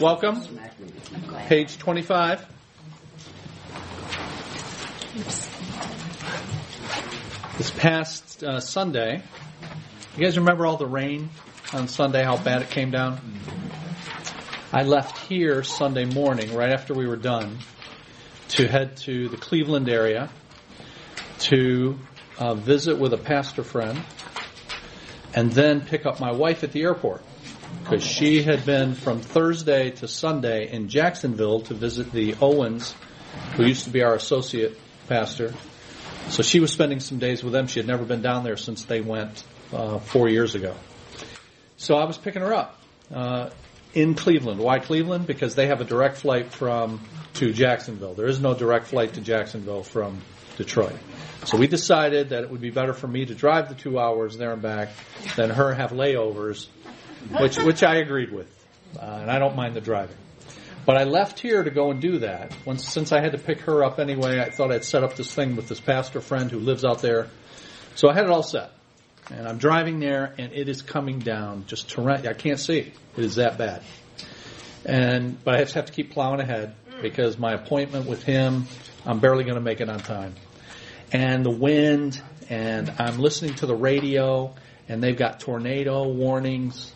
welcome. Page 25. This past uh, Sunday, you guys remember all the rain on Sunday, how bad it came down? I left here Sunday morning, right after we were done, to head to the Cleveland area to uh, visit with a pastor friend and then pick up my wife at the airport because she had been from Thursday to Sunday in Jacksonville to visit the Owens, who used to be our associate pastor. So she was spending some days with them. She had never been down there since they went uh, four years ago. So I was picking her up uh, in Cleveland. Why Cleveland? Because they have a direct flight from to Jacksonville. There is no direct flight to Jacksonville from Detroit. So we decided that it would be better for me to drive the two hours there and back than her have layovers, which which I agreed with, uh, and I don't mind the driving. But I left here to go and do that. Once, since I had to pick her up anyway, I thought I'd set up this thing with this pastor friend who lives out there. So I had it all set. And I'm driving there, and it is coming down just torrent. I can't see. It is that bad. And but I just have to keep plowing ahead because my appointment with him, I'm barely going to make it on time. And the wind, and I'm listening to the radio, and they've got tornado warnings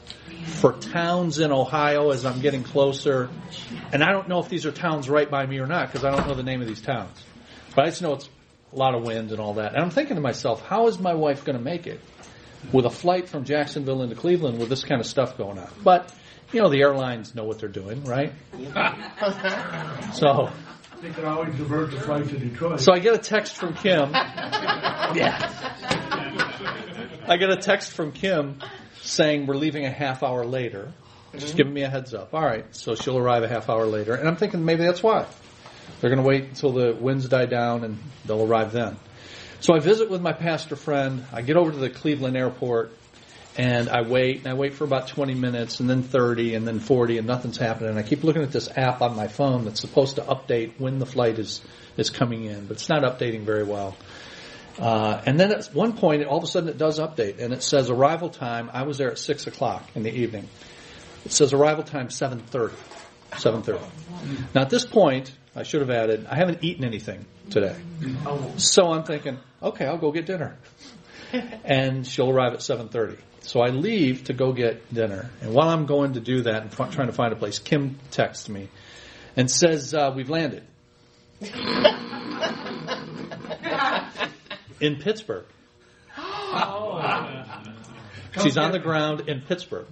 for towns in Ohio as I'm getting closer. And I don't know if these are towns right by me or not because I don't know the name of these towns. But I just know it's a lot of wind and all that. And I'm thinking to myself, how is my wife going to make it with a flight from Jacksonville into Cleveland with this kind of stuff going on? But, you know, the airlines know what they're doing, right? so. They could always divert the flight to Detroit. So I get a text from Kim. yeah. I get a text from Kim saying we're leaving a half hour later. Just mm-hmm. giving me a heads up. All right, so she'll arrive a half hour later, and I'm thinking maybe that's why they're going to wait until the winds die down and they'll arrive then. So I visit with my pastor friend. I get over to the Cleveland airport and I wait and I wait for about 20 minutes and then 30 and then 40 and nothing's happening. And I keep looking at this app on my phone that's supposed to update when the flight is is coming in, but it's not updating very well. Uh, and then at one point, all of a sudden, it does update, and it says arrival time. I was there at six o'clock in the evening. It says arrival time seven thirty. Seven thirty. Now at this point, I should have added, I haven't eaten anything today, so I'm thinking, okay, I'll go get dinner, and she'll arrive at seven thirty. So I leave to go get dinner, and while I'm going to do that and f- trying to find a place, Kim texts me and says uh, we've landed in Pittsburgh. Oh. She's on the ground in Pittsburgh.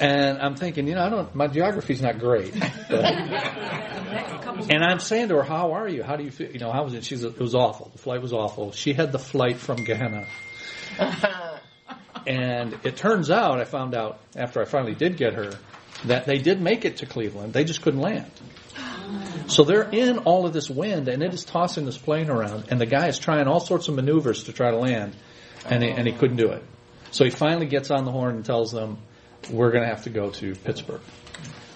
And I'm thinking, you know, I don't, my geography's not great. But, and I'm saying to her, how are you? How do you feel? You know, how was it? She's, it was awful. The flight was awful. She had the flight from Gehenna. and it turns out, I found out after I finally did get her, that they did make it to Cleveland. They just couldn't land. So they're in all of this wind, and it is tossing this plane around, and the guy is trying all sorts of maneuvers to try to land, and he, and he couldn't do it. So he finally gets on the horn and tells them, "We're going to have to go to Pittsburgh."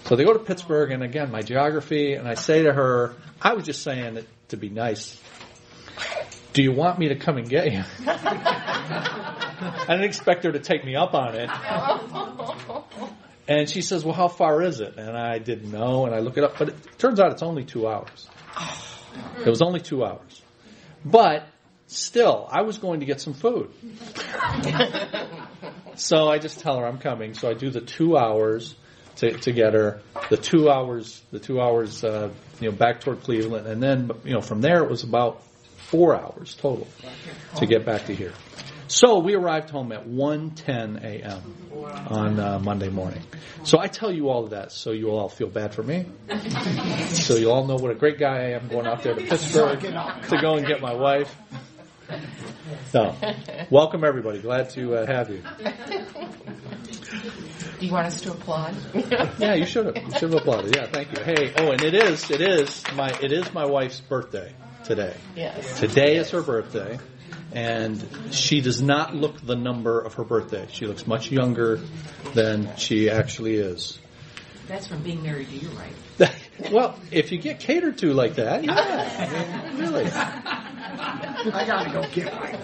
So they go to Pittsburgh, and again, my geography, and I say to her, "I was just saying it to be nice. Do you want me to come and get you?" I didn't expect her to take me up on it. And she says, "Well, how far is it?" And I didn't know, and I look it up, but it turns out it's only two hours. It was only two hours, but still, I was going to get some food. so I just tell her I'm coming. So I do the two hours to, to get her, the two hours, the two hours, uh, you know, back toward Cleveland, and then you know from there it was about four hours total to get back to here. So we arrived home at 1:10 a.m. on uh, Monday morning. So I tell you all of that so you all feel bad for me. so you all know what a great guy I am going out there to Pittsburgh to go and get my wife. So, welcome everybody. Glad to uh, have you. Do you want us to applaud? Yeah, you should have. You should have applauded. Yeah, thank you. Hey, oh, and it is it is my it is my wife's birthday today. Yes. Today is her birthday, and she does not look the number of her birthday. She looks much younger than she actually is. That's from being married to you, right? well, if you get catered to like that, yeah, I mean, really. I gotta go get mine.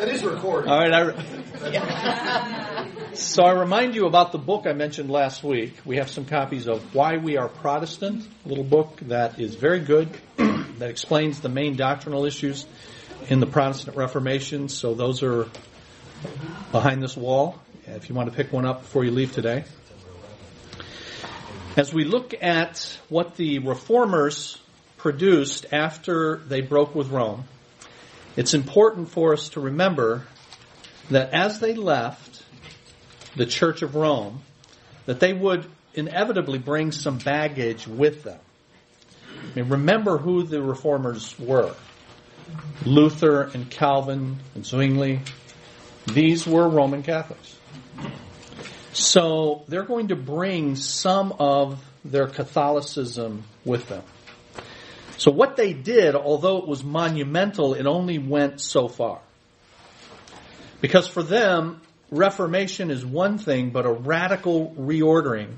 That is recorded. All right, I, So I remind you about the book I mentioned last week. We have some copies of Why We Are Protestant, a little book that is very good, that explains the main doctrinal issues in the Protestant Reformation. So those are behind this wall, if you want to pick one up before you leave today. As we look at what the reformers produced after they broke with Rome, it's important for us to remember that as they left, the Church of Rome, that they would inevitably bring some baggage with them. I mean, remember who the reformers were. Luther and Calvin and Zwingli. These were Roman Catholics. So they're going to bring some of their Catholicism with them. So what they did, although it was monumental, it only went so far. Because for them, Reformation is one thing, but a radical reordering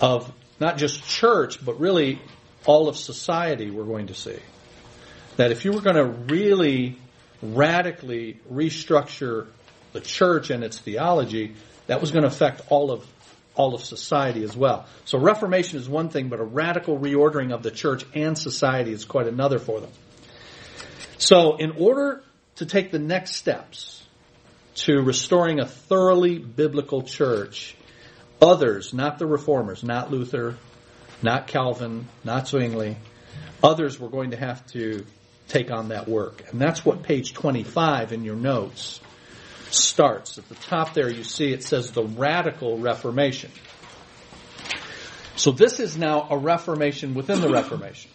of not just church, but really all of society we're going to see. That if you were going to really radically restructure the church and its theology, that was going to affect all of all of society as well. So Reformation is one thing, but a radical reordering of the church and society is quite another for them. So in order to take the next steps, to restoring a thoroughly biblical church, others, not the reformers, not Luther, not Calvin, not Zwingli, others were going to have to take on that work. And that's what page 25 in your notes starts. At the top there you see it says the radical reformation. So this is now a reformation within the reformation.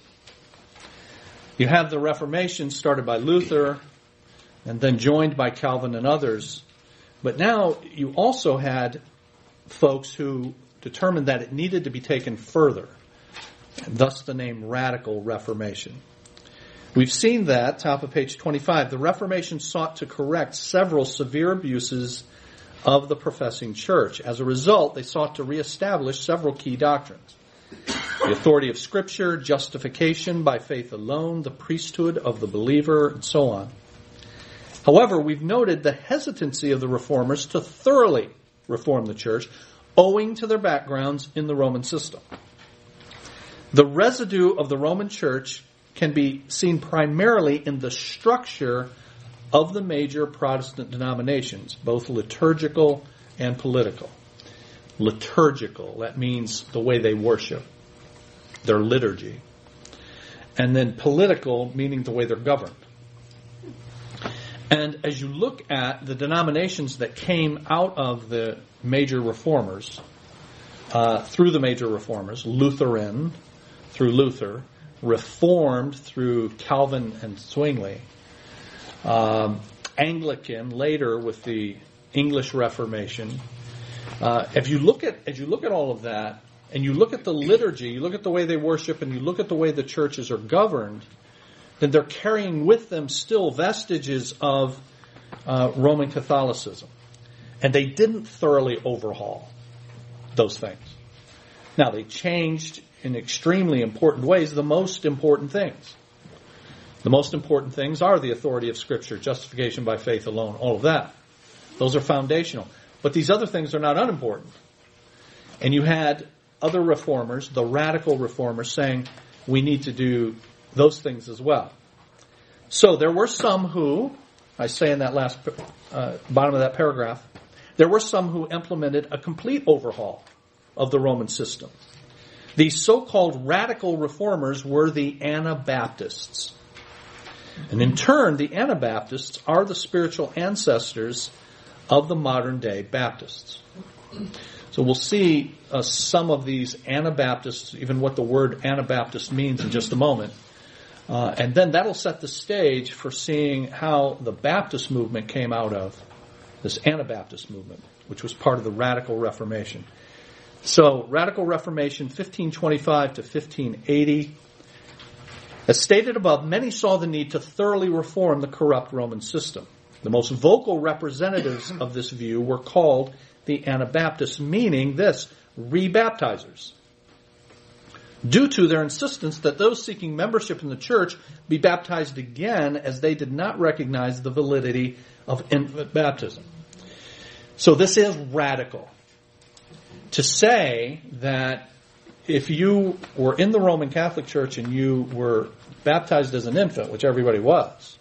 You have the reformation started by Luther, and then joined by Calvin and others. But now you also had folks who determined that it needed to be taken further, thus the name Radical Reformation. We've seen that, top of page 25. The Reformation sought to correct several severe abuses of the professing church. As a result, they sought to reestablish several key doctrines. The authority of Scripture, justification by faith alone, the priesthood of the believer, and so on. However, we've noted the hesitancy of the reformers to thoroughly reform the church owing to their backgrounds in the Roman system. The residue of the Roman church can be seen primarily in the structure of the major Protestant denominations, both liturgical and political. Liturgical, that means the way they worship, their liturgy. And then political, meaning the way they're governed. And as you look at the denominations that came out of the major reformers, uh, through the major reformers, Lutheran through Luther, Reformed through Calvin and Zwingli, um, Anglican later with the English Reformation. Uh, if you look at as you look at all of that, and you look at the liturgy, you look at the way they worship, and you look at the way the churches are governed, then they're carrying with them still vestiges of uh, Roman Catholicism. And they didn't thoroughly overhaul those things. Now, they changed in extremely important ways the most important things. The most important things are the authority of Scripture, justification by faith alone, all of that. Those are foundational. But these other things are not unimportant. And you had other reformers, the radical reformers, saying we need to do those things as well. So there were some who, I say in that last uh, bottom of that paragraph, there were some who implemented a complete overhaul of the Roman system. These so-called radical reformers were the Anabaptists. And in turn, the Anabaptists are the spiritual ancestors of the modern day Baptists. So we'll see uh, some of these Anabaptists, even what the word Anabaptist means in just a moment. Uh, and then that'll set the stage for seeing how the Baptist movement came out of this Anabaptist movement, which was part of the Radical Reformation. So, Radical Reformation, 1525 to 1580. As stated above, many saw the need to thoroughly reform the corrupt Roman system. The most vocal representatives of this view were called the Anabaptists, meaning this, rebaptizers due to their insistence that those seeking membership in the church be baptized again as they did not recognize the validity of infant baptism. So this is radical. To say that if you were in the Roman Catholic Church and you were baptized as an infant, which everybody was,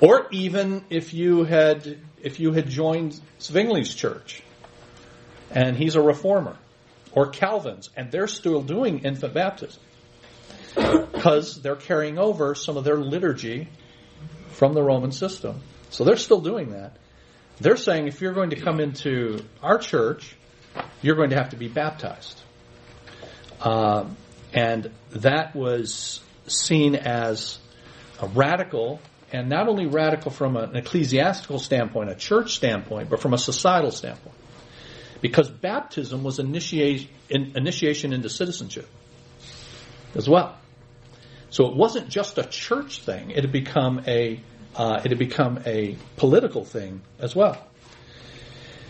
or even if you had if you had joined Zwingli's church and he's a reformer, or Calvin's, and they're still doing infant baptism because they're carrying over some of their liturgy from the Roman system. So they're still doing that. They're saying if you're going to come into our church, you're going to have to be baptized. Um, and that was seen as a radical, and not only radical from an ecclesiastical standpoint, a church standpoint, but from a societal standpoint. Because baptism was initiation, initiation into citizenship as well. So it wasn't just a church thing; it had become a uh, it had become a political thing as well.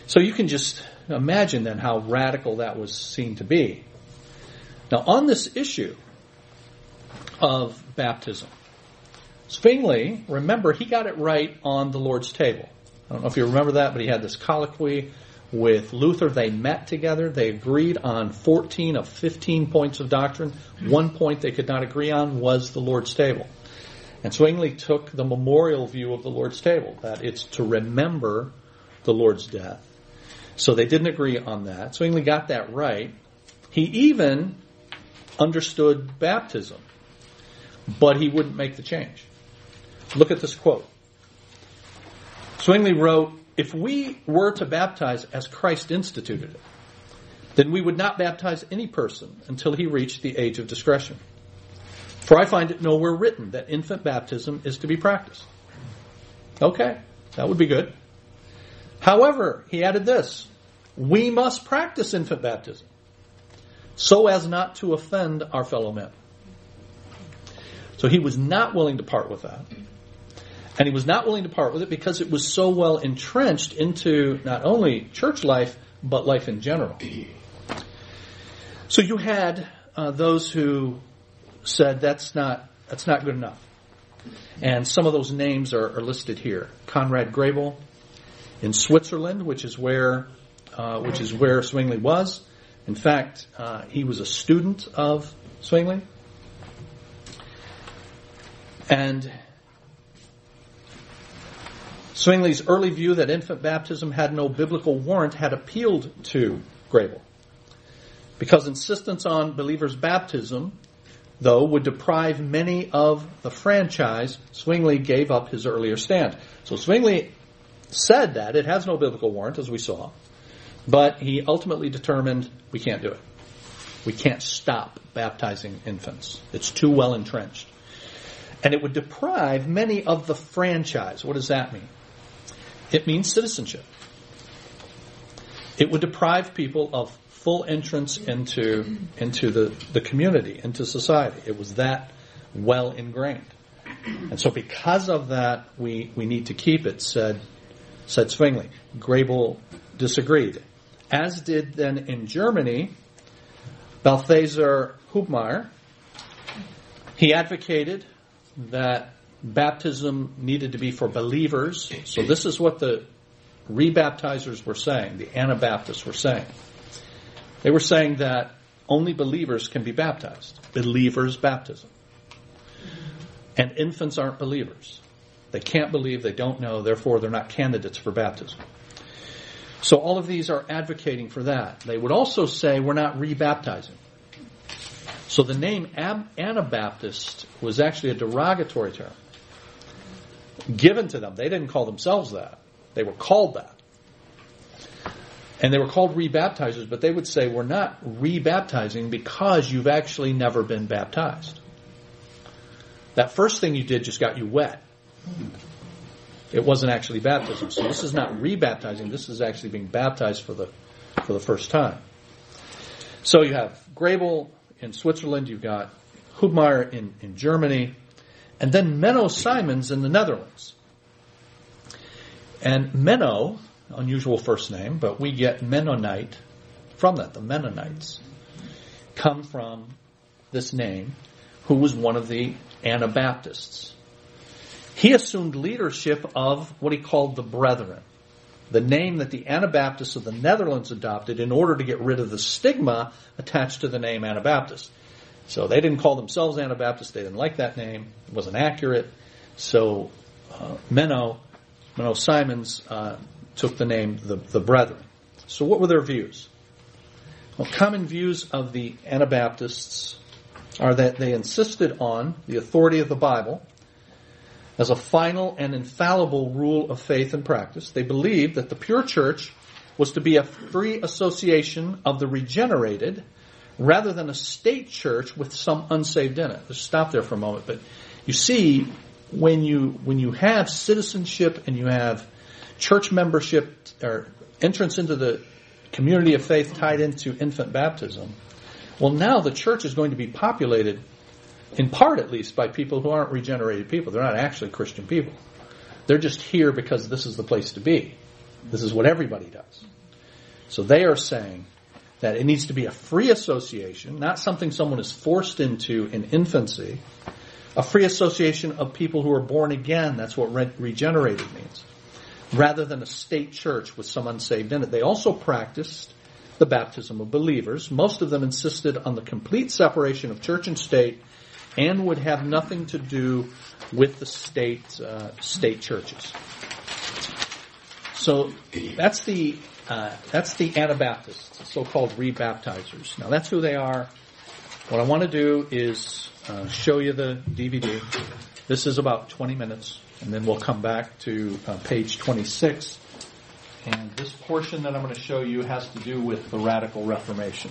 So you can just imagine then how radical that was seen to be. Now, on this issue of baptism, Zwingli, remember, he got it right on the Lord's table. I don't know if you remember that, but he had this colloquy with Luther. They met together. They agreed on 14 of 15 points of doctrine. One point they could not agree on was the Lord's table. And Zwingli took the memorial view of the Lord's table, that it's to remember the Lord's death. So they didn't agree on that. Zwingli got that right. He even understood baptism, but he wouldn't make the change. Look at this quote. Zwingli wrote, if we were to baptize as Christ instituted it, then we would not baptize any person until he reached the age of discretion. For I find it nowhere written that infant baptism is to be practiced. Okay, that would be good. However, he added this we must practice infant baptism so as not to offend our fellow men. So he was not willing to part with that. And he was not willing to part with it because it was so well entrenched into not only church life, but life in general. So you had uh, those who said that's not, that's not good enough. And some of those names are, are listed here. Conrad Grebel in Switzerland, which is where, uh, which is where Zwingli was. In fact, uh, he was a student of Zwingli. And Zwingli's early view that infant baptism had no biblical warrant had appealed to Grebel. Because insistence on believers' baptism, though, would deprive many of the franchise, Zwingli gave up his earlier stand. So Zwingli said that it has no biblical warrant, as we saw, but he ultimately determined we can't do it. We can't stop baptizing infants. It's too well entrenched. And it would deprive many of the franchise. What does that mean? It means citizenship. It would deprive people of full entrance into, into the, the community, into society. It was that well ingrained. And so because of that, we, we need to keep it, said, said Zwingli. Grebel disagreed. As did then in Germany, Balthasar Hubmaier. He advocated that baptism needed to be for believers. Mm-hmm. So this is what the rebaptizers were saying, the Anabaptists were saying. They were saying that only believers can be baptized. Believers baptism. And infants aren't believers. They can't believe, they don't know, therefore they're not candidates for baptism. So all of these are advocating for that. They would also say we're not rebaptizing. So the name Anabaptist was actually a derogatory term given to them. They didn't call themselves that. They were called that. And they were called rebaptizers, but they would say, we're not rebaptizing because you've actually never been baptized. That first thing you did just got you wet. It wasn't actually baptism. So this is not rebaptizing, this is actually being baptized for the, for the first time. So you have Grebel in Switzerland, you've got Hubmaier in, in Germany, and then Menno Simons in the Netherlands. And Menno, unusual first name, but we get Mennonite from that. The Mennonites come from this name, who was one of the Anabaptists. He assumed leadership of what he called the Brethren. the name that the Anabaptists of the Netherlands adopted in order to get rid of the stigma attached to the name Anabaptist. So they didn't call themselves Anabaptists. They didn't like that name. It wasn't accurate. So uh, Menno, Menno Simons uh, took the name the, the Brethren. So what were their views? Well, common views of the Anabaptists are that they insisted on the authority of the Bible as a final and infallible rule of faith and practice. They believed that the pure church was to be a free association of the regenerated rather than a state church with some unsaved in it. Stop there for a moment. But you see, when you when you have citizenship and you have church membership or entrance into the community of faith tied into infant baptism, well, now the church is going to be populated, in part at least, by people who aren't regenerated people. They're not actually Christian people. They're just here because this is the place to be. This is what everybody does. So they are saying that it needs to be a free association, not something someone is forced into in infancy. A free association of people who are born again. That's what re- regenerated means. Rather than a state church with some unsaved in it. They also practiced the baptism of believers. Most of them insisted on the complete separation of church and state and would have nothing to do with the state uh, state churches. So that's the uh, that's the Anabaptists, so-called rebaptizers. Now that's who they are. What I want to do is uh, show you the DVD. This is about 20 minutes, and then we'll come back to uh, page 26 and this portion that I'm going to show you has to do with the Radical Reformation.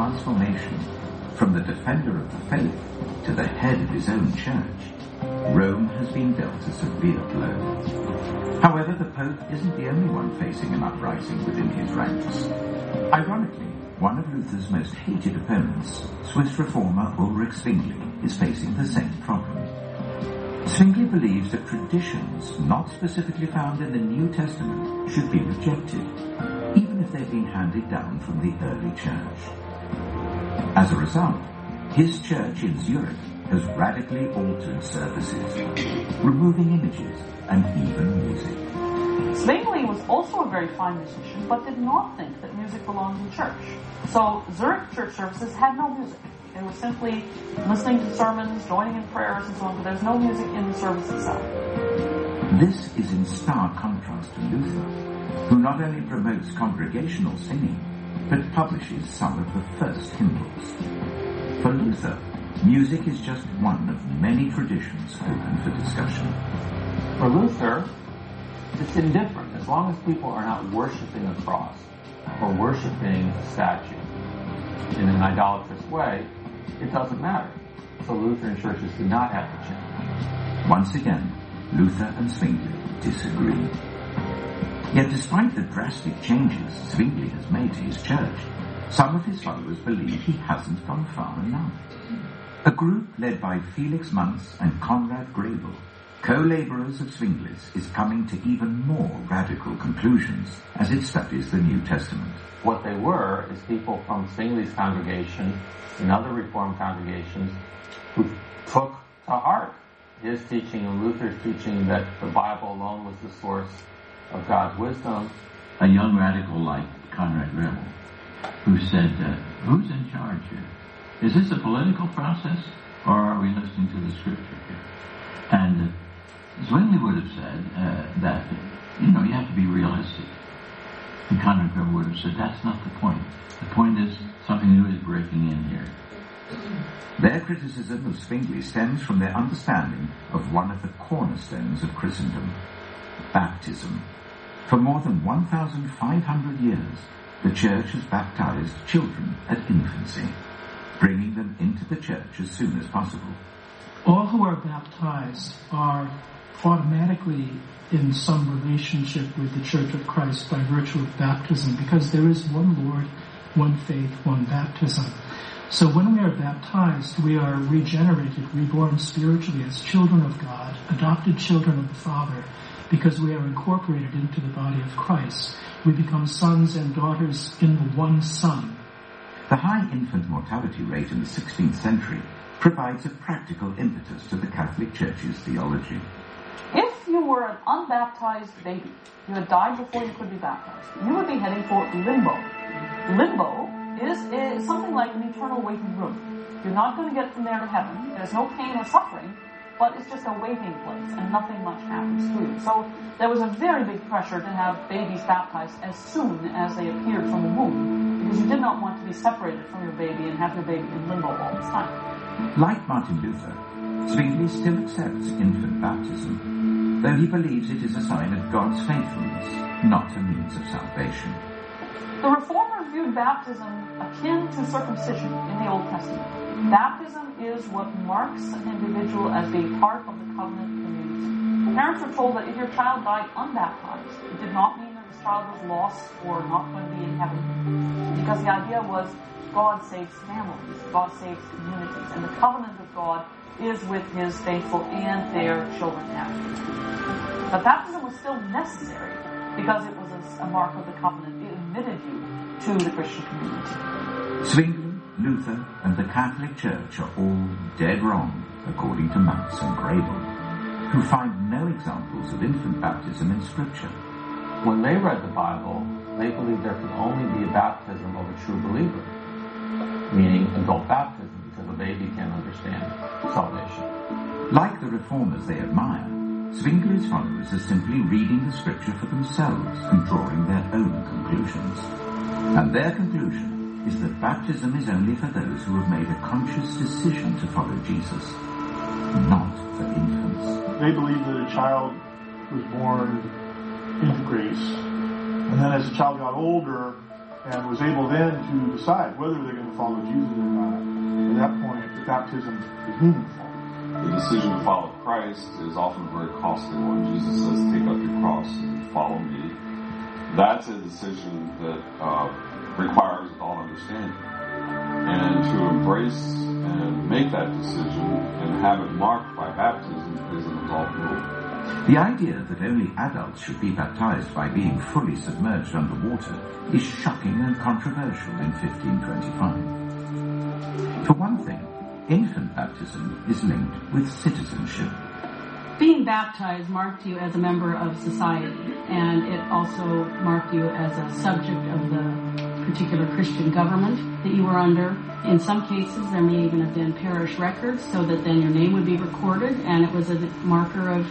Transformation from the defender of the faith to the head of his own church, Rome has been dealt a severe blow. However, the Pope isn't the only one facing an uprising within his ranks. Ironically, one of Luther's most hated opponents, Swiss reformer Ulrich Zwingli, is facing the same problem. Zwingli believes that traditions not specifically found in the New Testament should be rejected, even if they've been handed down from the early church. As a result, his church in Zurich has radically altered services, removing images and even music. Zwingli was also a very fine musician, but did not think that music belonged in church. So Zurich church services had no music. It was simply listening to sermons, joining in prayers, and so on, but there's no music in the service itself. This is in stark contrast to Luther, who not only promotes congregational singing, but publishes some of the first hymnals. For Luther, music is just one of many traditions open for discussion. For Luther, it's indifferent as long as people are not worshiping a cross or worshiping a statue in an idolatrous way, it doesn't matter. So Lutheran churches do not have to change. Once again, Luther and Zwingli disagree. Yet despite the drastic changes Zwingli has made to his church, some of his followers believe he hasn't gone far enough. A group led by Felix Manz and Conrad Grebel co-laborers of Zwingli's is coming to even more radical conclusions as it studies the New Testament. What they were is people from Zwingli's congregation and other Reformed congregations who took to heart his teaching and Luther's teaching that the Bible alone was the source of God's wisdom. A young radical like Conrad Grebel, who said, uh, who's in charge here? Is this a political process or are we listening to the scripture here? And uh, Zwingli would have said uh, that, you know, you have to be realistic. And Conrad Grebel would have said, that's not the point. The point is something new is breaking in here. Their criticism of Zwingli stems from their understanding of one of the cornerstones of Christendom, baptism. For more than 1,500 years, the Church has baptized children at infancy, bringing them into the Church as soon as possible. All who are baptized are automatically in some relationship with the Church of Christ by virtue of baptism because there is one Lord, one faith, one baptism. So when we are baptized, we are regenerated, reborn spiritually as children of God, adopted children of the Father, because we are incorporated into the body of Christ. We become sons and daughters in the one Son, The high infant mortality rate in the 16th century provides a practical impetus to the Catholic Church's theology. If you were an unbaptized baby, you had died before you could be baptized, you would be heading for limbo. Limbo is, is something like an eternal waiting room. You're not going to get from there to heaven. There's no pain or suffering, but it's just a waiting place and nothing much happens to you. So there was a very big pressure to have babies baptized as soon as they appeared from the womb because you did not want to be separated from your baby and have your baby in limbo all the time. Like Martin Luther, Zwingli still accepts infant baptism, though he believes it is a sign of God's faithfulness, not a means of salvation. The Reformers viewed baptism akin to circumcision in the Old Testament. Baptism is what marks an individual as being part of the covenant community. The parents were told that if your child died unbaptized, it did not mean that this child was lost or not going to be in heaven. Because the idea was God saves families, God saves communities, and the covenant of God is with his faithful and their children after. But baptism was still necessary because it was a mark of the covenant. It admitted you to the Christian community. Zwingli, Luther, and the Catholic Church are all dead wrong, according to Manz and Grebel, who find no examples of infant baptism in Scripture. When they read the Bible, they believed there could only be a baptism of a true believer, meaning adult baptism, because a baby can't understand salvation. Like the reformers they admire, Zwingli's followers are simply reading the Scripture for themselves and drawing their own conclusions. And their conclusion is that baptism is only for those who have made a conscious decision to follow Jesus, not for infants. They believe that a child was born into grace, and then as the child got older and was able then to decide whether they're going to follow Jesus or not, at that point, the baptism is meaningful. The decision to follow Christ is often a very costly one. Jesus says, take up your cross and follow me. That's a decision that uh, requires adult understanding. And to embrace and make that decision and have it marked by baptism is an adult move. The idea that only adults should be baptized by being fully submerged underwater is shocking and controversial in 1525. For one thing, infant baptism is linked with citizenship. Being baptized marked you as a member of society, and it also marked you as a subject of the particular Christian government that you were under. In some cases, there may even have been parish records so that then your name would be recorded, and it was a marker of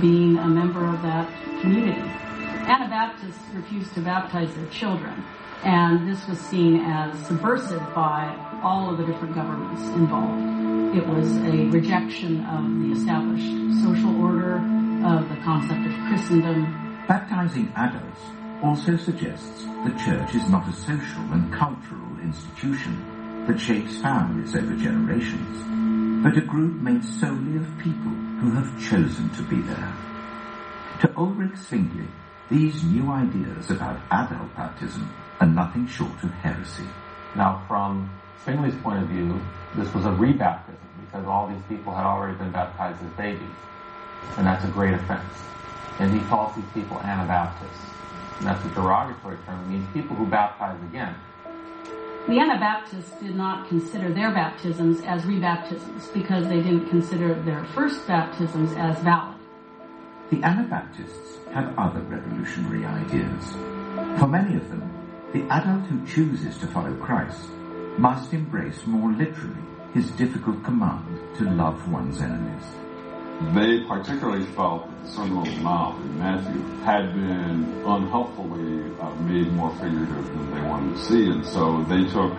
being a member of that community. Anabaptists refused to baptize their children, and this was seen as subversive by all of the different governments involved. It was a rejection of the established social order, of the concept of Christendom. Baptizing adults also suggests the church is not a social and cultural institution that shapes families over generations, but a group made solely of people who have chosen to be there. To Ulrich Zwingli, these new ideas about adult baptism are nothing short of heresy. Now, from Zwingli's point of view, this was a rebaptism because all these people had already been baptized as babies. And that's a great offense. And he calls these people Anabaptists. And that's a derogatory term. It means people who baptize again. The Anabaptists did not consider their baptisms as rebaptisms because they didn't consider their first baptisms as valid. The Anabaptists have other revolutionary ideas. For many of them, the adult who chooses to follow Christ must embrace more literally his difficult command to love one's enemies. They particularly felt that the Sermon on the Mount in Matthew had been unhelpfully made more figurative than they wanted to see, and so they took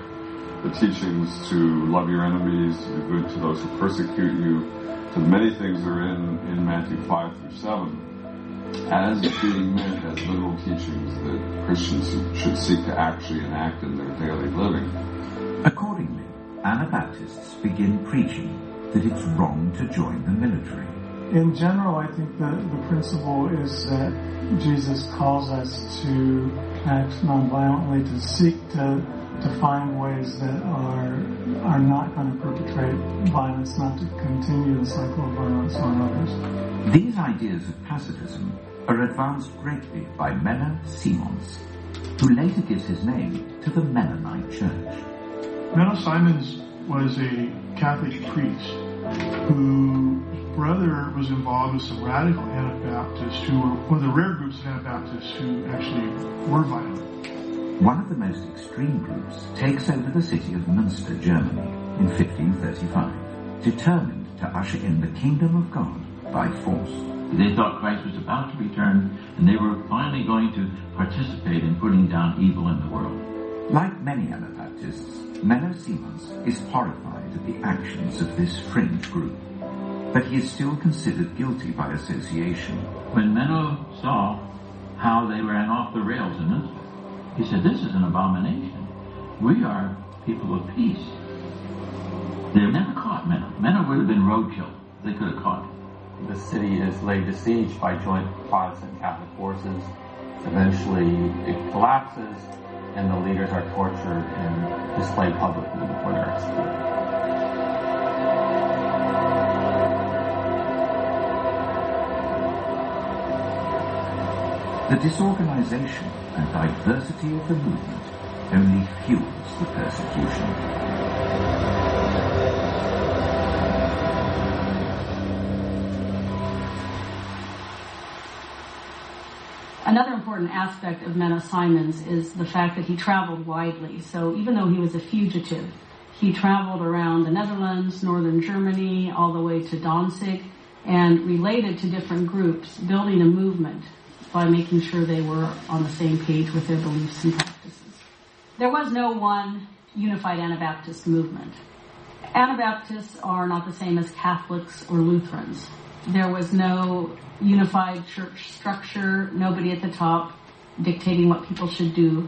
the teachings to love your enemies, to do good to those who persecute you, to many things that are in, in Matthew 5 through 7, as being meant as literal teachings that Christians should seek to actually enact in their daily living. Accordingly, Anabaptists begin preaching that it's wrong to join the military. In general, I think the, the principle is that Jesus calls us to act nonviolently, to seek to, to find ways that are, are not going to perpetrate violence, not to continue the cycle of violence on others. These ideas of pacifism are advanced greatly by Menno Simons, who later gives his name to the Mennonite Church. Menno Simons was a Catholic priest whose brother was involved with some radical Anabaptists who were one of the rare groups of Anabaptists who actually were violent. One of the most extreme groups takes over the city of Münster, Germany, in 1535, determined to usher in the kingdom of God by force. They thought Christ was about to return, and they were finally going to participate in putting down evil in the world. Like many Anabaptists, Menno Simons is horrified at the actions of this fringe group, but he is still considered guilty by association. When Menno saw how they ran off the rails in Münster, he said, This is an abomination. We are people of peace. They have never caught Menno. Menno would have been roadkill. They could have caught him. The city is laid to siege by joint Protestant Catholic forces. Eventually, it collapses, and the leaders are tortured and displayed publicly before they're executed. The disorganization and diversity of the movement only fuels the persecution. Another important aspect of Menno Simons is the fact that he traveled widely. So even though he was a fugitive, he traveled around the Netherlands, northern Germany, all the way to Danzig, and related to different groups, building a movement by making sure they were on the same page with their beliefs and practices. There was no one unified Anabaptist movement. Anabaptists are not the same as Catholics or Lutherans. There was no unified church structure, nobody at the top dictating what people should do.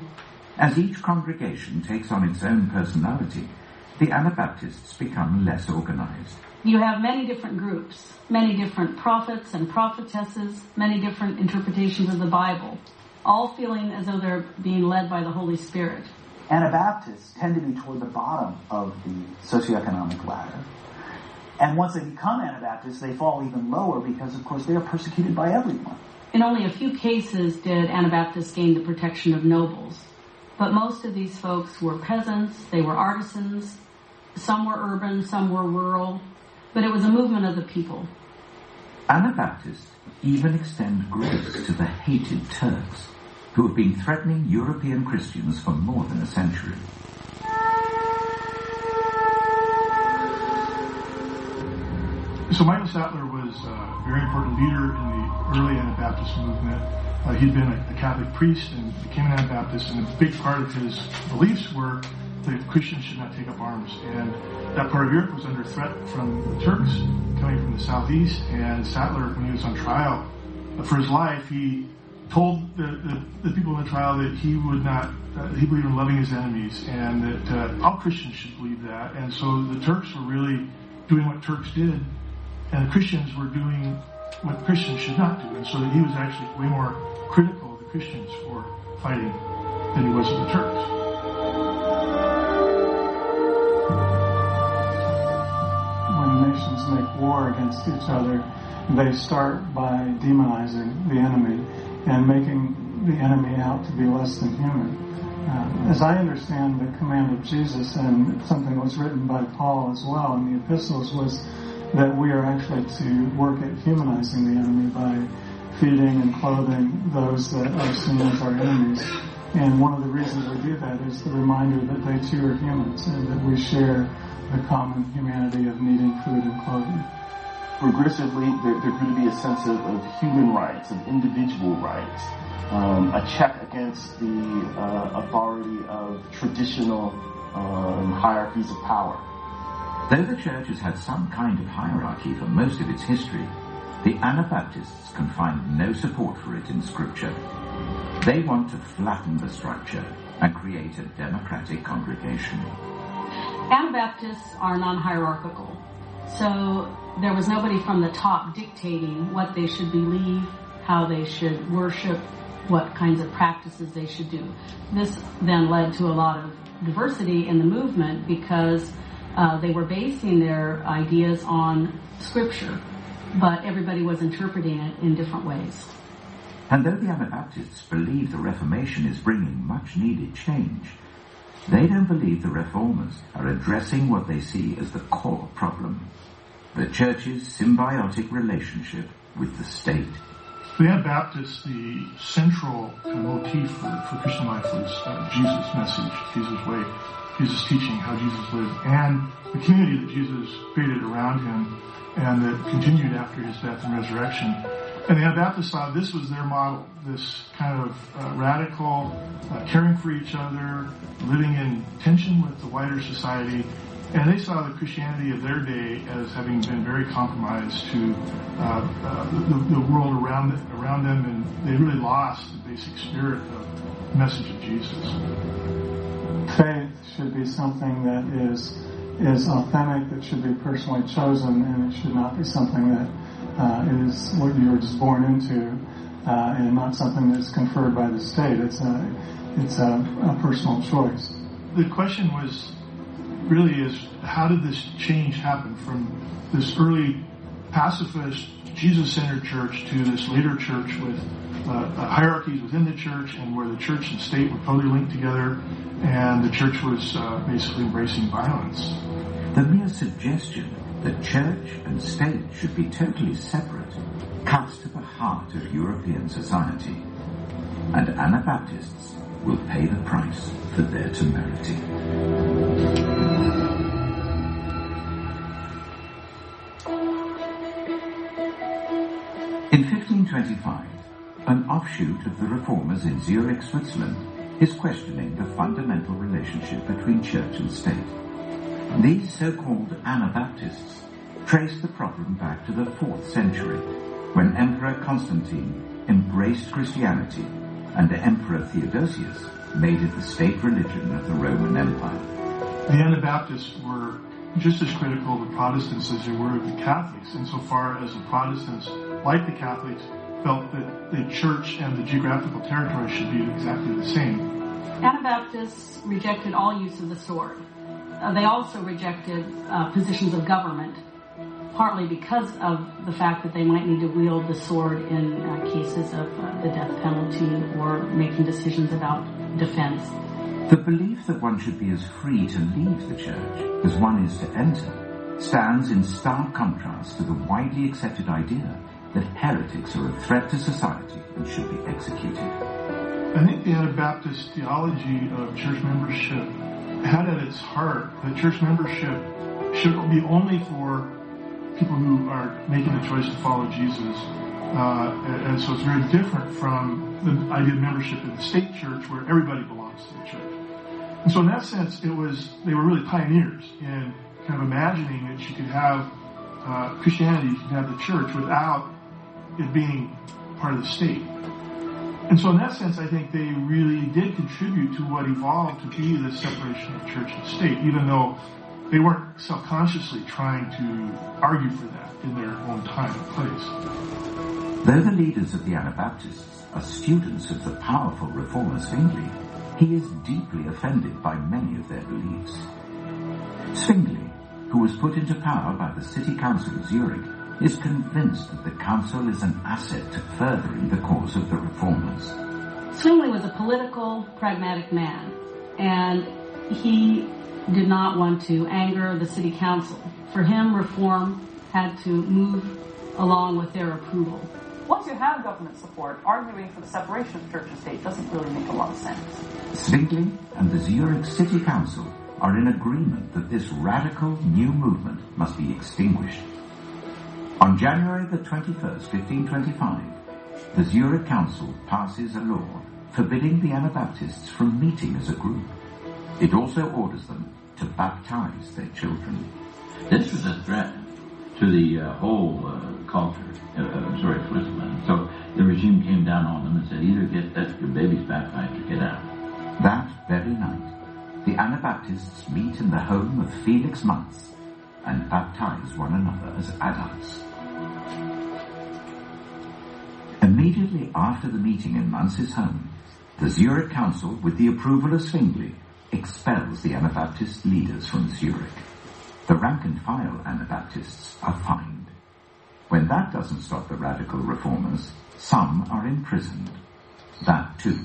As each congregation takes on its own personality, the Anabaptists become less organized. You have many different groups, many different prophets and prophetesses, many different interpretations of the Bible, all feeling as though they're being led by the Holy Spirit. Anabaptists tend to be toward the bottom of the socioeconomic ladder. And once they become Anabaptists, they fall even lower because, of course, they are persecuted by everyone. In only a few cases did Anabaptists gain the protection of nobles. But most of these folks were peasants, they were artisans, some were urban, some were rural, but it was a movement of the people. Anabaptists even extend grace to the hated Turks, who have been threatening European Christians for more than a century. So Michael Sattler was a very important leader in the early Anabaptist movement. Uh, he'd been a, a, Catholic priest and became an Anabaptist, and a big part of his beliefs were that Christians should not take up arms. And that part of Europe was under threat from the Turks coming from the southeast. And Sattler, when he was on trial for his life, he told the, the, the people in the trial that he would not, uh, he believed in loving his enemies, and that uh, all Christians should believe that. And so the Turks were really doing what Turks did, and the Christians were doing what Christians should not do. And so he was actually way more critical of the Christians for fighting than he was of the Turks. Nations make war against each other, they start by demonizing the enemy and making the enemy out to be less than human. Uh, as I understand the command of Jesus, and something that was written by Paul as well in the epistles, was that we are actually to work at humanizing the enemy by feeding and clothing those that are seen as our enemies. And one of the reasons we do that is the reminder that they too are humans and that we share the common humanity of needing food and clothing. Progressively, there, there grew to be a sense of, of human rights, of individual rights, um, a check against the uh, authority of traditional um, hierarchies of power. Though the church has had some kind of hierarchy for most of its history, the Anabaptists can find no support for it in Scripture. They want to flatten the structure and create a democratic congregation. Anabaptists are non-hierarchical. So there was nobody from the top dictating what they should believe, how they should worship, what kinds of practices they should do. This then led to a lot of diversity in the movement because uh, they were basing their ideas on scripture, but everybody was interpreting it in different ways. And though the Anabaptists believe the Reformation is bringing much needed change, They don't believe the reformers are addressing what they see as the core problem the church's symbiotic relationship with the state. The Anabaptists, the central motif for, for Christian life was uh, Jesus' message, Jesus' way, Jesus' teaching, how Jesus lived, and the community that Jesus created around him and that continued after his death and resurrection. And the Anabaptists saw this was their model, this kind of uh, radical, uh, caring for each other, living in tension with the wider society, and they saw the Christianity of their day as having been very compromised to uh, uh, the, the, world around around them, and they really lost the basic spirit of the message of Jesus. Faith should be something that is is authentic, that should be personally chosen, and it should not be something that uh, is what you were just born into, uh, and not something that's conferred by the state. It's a it's a, a personal choice. The question was really is how did this change happen from this early pacifist, Jesus-centered church to this later church with uh, uh, hierarchies within the church and where the church and state were totally linked together and the church was uh, basically embracing violence. The mere suggestion that church and state should be totally separate cuts to the heart of European society. And Anabaptists will pay the price for their temerity. In 1525, an offshoot of the reformers in Zurich, Switzerland, is questioning the fundamental relationship between church and state. These so-called Anabaptists trace the problem back to the 4th century, when Emperor Constantine embraced Christianity and Emperor Theodosius made it the state religion of the Roman Empire. The Anabaptists were just as critical of the Protestants as they were of the Catholics, insofar as the Protestants, like the Catholics, felt that the church and the geographical territory should be exactly the same. Anabaptists rejected all use of the sword. Uh, they also rejected uh, positions of government partly because of the fact that they might need to wield the sword in uh, cases of uh, the death penalty or making decisions about defense. The belief that one should be as free to leave the church as one is to enter stands in stark contrast to the widely accepted idea that heretics are a threat to society and should be executed. I think the Anabaptist theology of church membership had at its heart that church membership should be only for people who are making the choice to follow Jesus. Uh, and so it's very different from the idea of membership in the state church where everybody belongs to the church. And so in that sense, it was, they were really pioneers in kind of imagining that you could have uh, Christianity, you could have the church without it being part of the state. And so in that sense, I think they really did contribute to what evolved to be the separation of church and state, even though they weren't self-consciously trying to argue for that in their own time and place. Though the leaders of the Anabaptists are students of the powerful reformer Zwingli, he is deeply offended by many of their beliefs. Zwingli, who was put into power by the city council of Zurich, is convinced that the council is an asset to furthering the cause of the reformers. Zwingli was a political, pragmatic man, and he did not want to anger the city council. For him, reform had to move along with their approval. Once you have government support, arguing for the separation of church and state doesn't really make a lot of sense. Zwingli and the Zurich City Council are in agreement that this radical new movement must be extinguished. On January the 21st, 1525, the Zurich Council passes a law forbidding the Anabaptists from meeting as a group. It also orders them to baptize their children. This was a threat to the uh, whole uh, culture, uh, uh sorry, Switzerland. So the regime came down on them and said, either get that, your baptized or get out. That very night, the Anabaptists meet in the home of Felix Manz and baptize one another as adults. Immediately after the meeting in Manz's home, the Zurich Council, with the approval of Zwingli, expels the Anabaptist leaders from Zurich. The rank and file Anabaptists are fined. When that doesn't stop the radical reformers, some are imprisoned. That too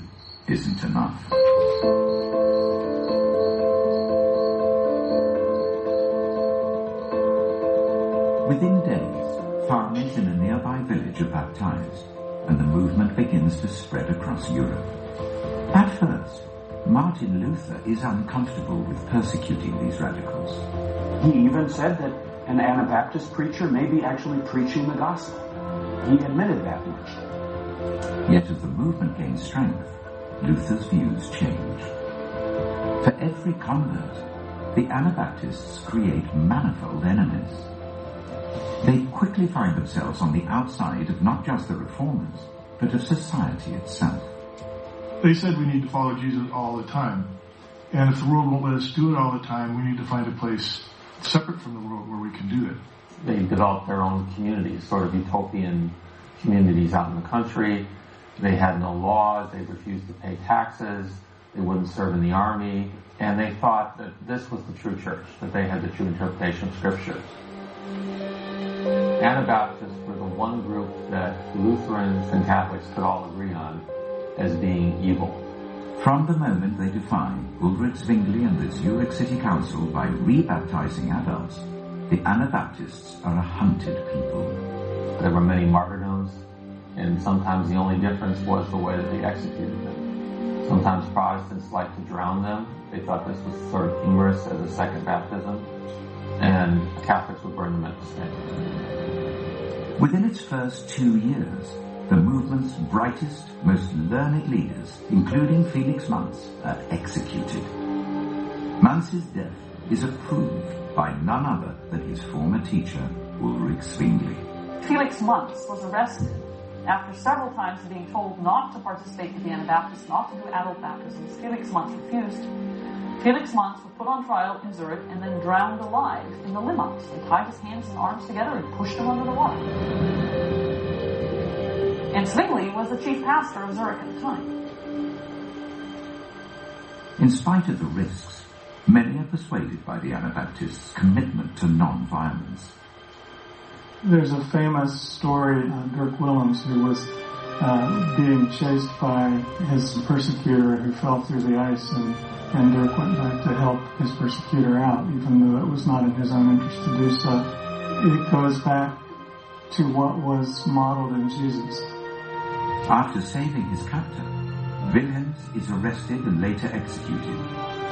isn't enough. Within days, farmers in a nearby village are baptized, and the movement begins to spread across Europe. At first, Martin Luther is uncomfortable with persecuting these radicals. He even said that an Anabaptist preacher may be actually preaching the gospel. He admitted that much. Yet as the movement gains strength, Luther's views change. For every convert, the Anabaptists create manifold enemies. They quickly find themselves on the outside of not just the reformers, but of society itself. They said we need to follow Jesus all the time. And if the world won't let us do it all the time, we need to find a place separate from the world where we can do it. They developed their own communities, sort of utopian communities out in the country. They had no laws. They refused to pay taxes. They wouldn't serve in the army. And they thought that this was the true church, that they had the true interpretation of Scripture. Anabaptists were the one group that Lutherans and Catholics could all agree on as being evil. From the moment they define Ulrich Zwingli and the Zurich City Council by rebaptizing adults, the Anabaptists are a hunted people. There were many martyrdoms, and sometimes the only difference was the way that they executed them. Sometimes Protestants liked to drown them. They thought this was sort of humorous as a second baptism. And Catholics would burn them at the stake. Within its first two years, the movement's brightest, most learned leaders, including Felix Manz, are executed. Manz's death is approved by none other than his former teacher, Ulrich Zwingli. Felix Manz was arrested after several times being told not to participate in the Anabaptists, not to do adult baptisms. Felix Manz refused. Felix Manz was put on trial in Zurich and then drowned alive in the Limmat. They tied his hands and arms together and pushed him under the water. And Zwingli was the chief pastor of Zurich at the time. In spite of the risks, many are persuaded by the Anabaptists' commitment to non-violence. There's a famous story of Dirk Willems who was uh, being chased by his persecutor who fell through the ice and, and Dirk went back to help his persecutor out even though it was not in his own interest to do so. It goes back to what was modeled in Jesus. After saving his captor, Willems is arrested and later executed.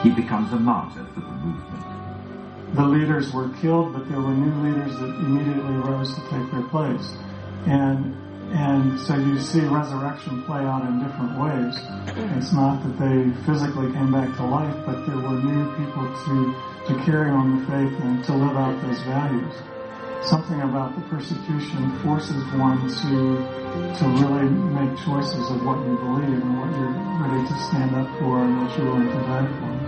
He becomes a martyr for the movement. The leaders were killed, but there were new leaders that immediately rose to take their place. And and so you see resurrection play out in different ways. It's not that they physically came back to life, but there were new people to, to carry on the faith and to live out those values. Something about the persecution forces one to to really make choices of what you believe and what you're ready to stand up for and what you're willing to die for.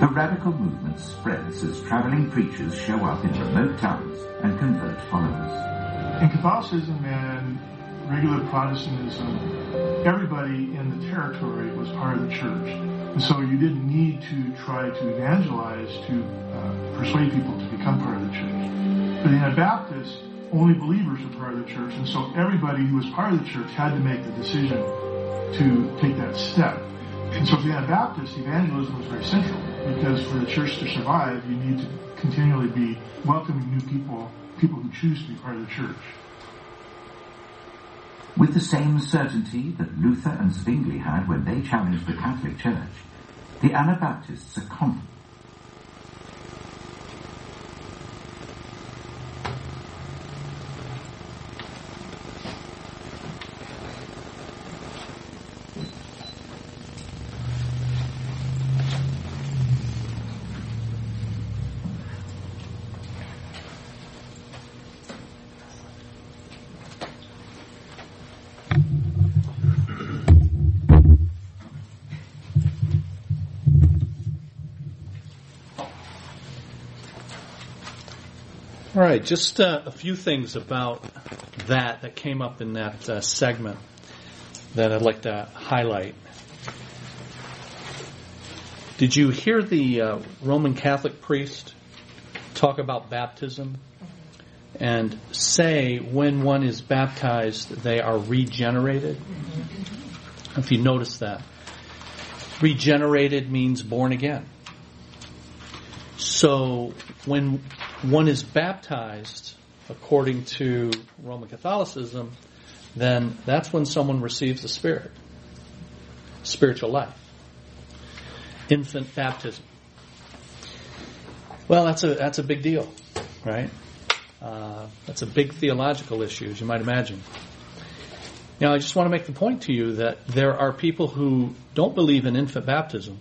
The radical movement spreads as traveling preachers show up in remote towns and convert followers. In Catholicism and regular Protestantism, everybody in the territory was part of the church. And so you didn't need to try to evangelize to uh, persuade people to become part of the church. But in Anabaptists, only believers were part of the church, and so everybody who was part of the church had to make the decision to take that step. And so for the Anabaptists, evangelism was very central because for the church to survive, you need to continually be welcoming new people, people who choose to be part of the church. With the same certainty that Luther and Zwingli had when they challenged the Catholic Church, the Anabaptists are confident right, just uh, a few things about that that came up in that uh, segment that I'd like to highlight. Did you hear the uh, Roman Catholic priest talk about baptism and say when one is baptized they are regenerated? If you notice that. Regenerated means born again. So when one is baptized according to Roman Catholicism, then that's when someone receives the Spirit, spiritual life, infant baptism. Well, that's a that's a big deal, right? Uh, that's a big theological issue, as you might imagine. Now, I just want to make the point to you that there are people who don't believe in infant baptism,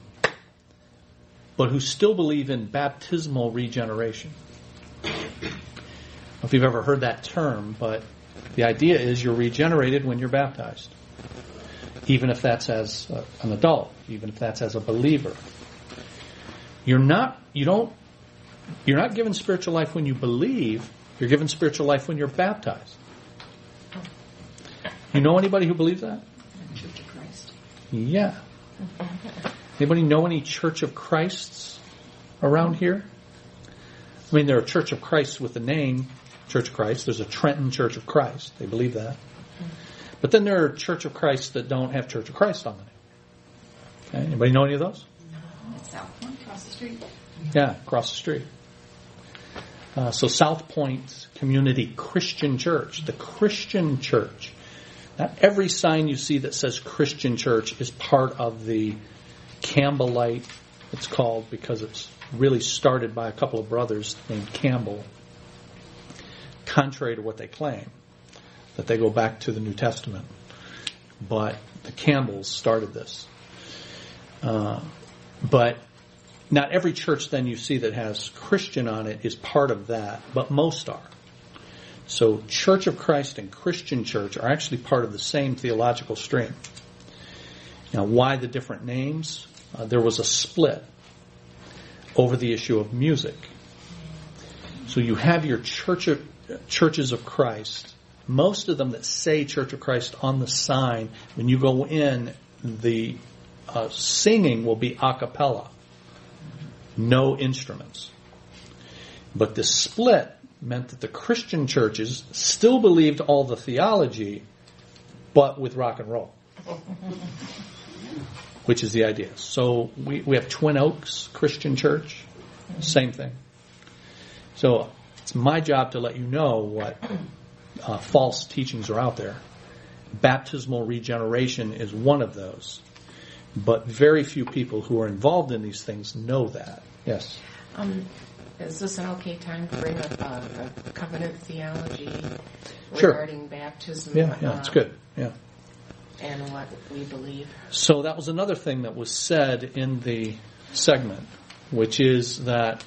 but who still believe in baptismal regeneration. Know if you've ever heard that term, but the idea is you're regenerated when you're baptized, even if that's as a, an adult, even if that's as a believer. You're not, you don't, you're not given spiritual life when you believe. You're given spiritual life when you're baptized. You know anybody who believes that? Church of Christ. Yeah. Anybody know any Church of Christs around here? I mean, there are Church of Christ with the name Church of Christ. There's a Trenton Church of Christ. They believe that. But then there are Church of Christ that don't have Church of Christ on the name. Okay. Anybody know any of those? It's South Point, across the street. Yeah, across the street. Uh, so South Point Community Christian Church, the Christian Church. Not every sign you see that says Christian Church is part of the Campbellite, it's called because it's really started by a couple of brothers named Campbell, contrary to what they claim, that they go back to the New Testament. But the Campbells started this. Uh, but not every church then you see that has Christian on it is part of that, but most are. So Church of Christ and Christian Church are actually part of the same theological stream. Now, why the different names? Uh, there was a split over the issue of music. So you have your church of, churches of Christ. Most of them that say Church of Christ on the sign, when you go in, the uh, singing will be a cappella, no instruments. But the split meant that the Christian churches still believed all the theology, but with rock and roll. Which is the idea. So we, we have Twin Oaks Christian Church, same thing. So it's my job to let you know what uh, false teachings are out there. Baptismal regeneration is one of those. But very few people who are involved in these things know that. Yes. Um, is this an okay time to bring up uh, a covenant theology Sure. regarding baptism? Yeah, yeah, it's uh, good. Yeah. And what we believe. So that was another thing that was said in the segment, which is that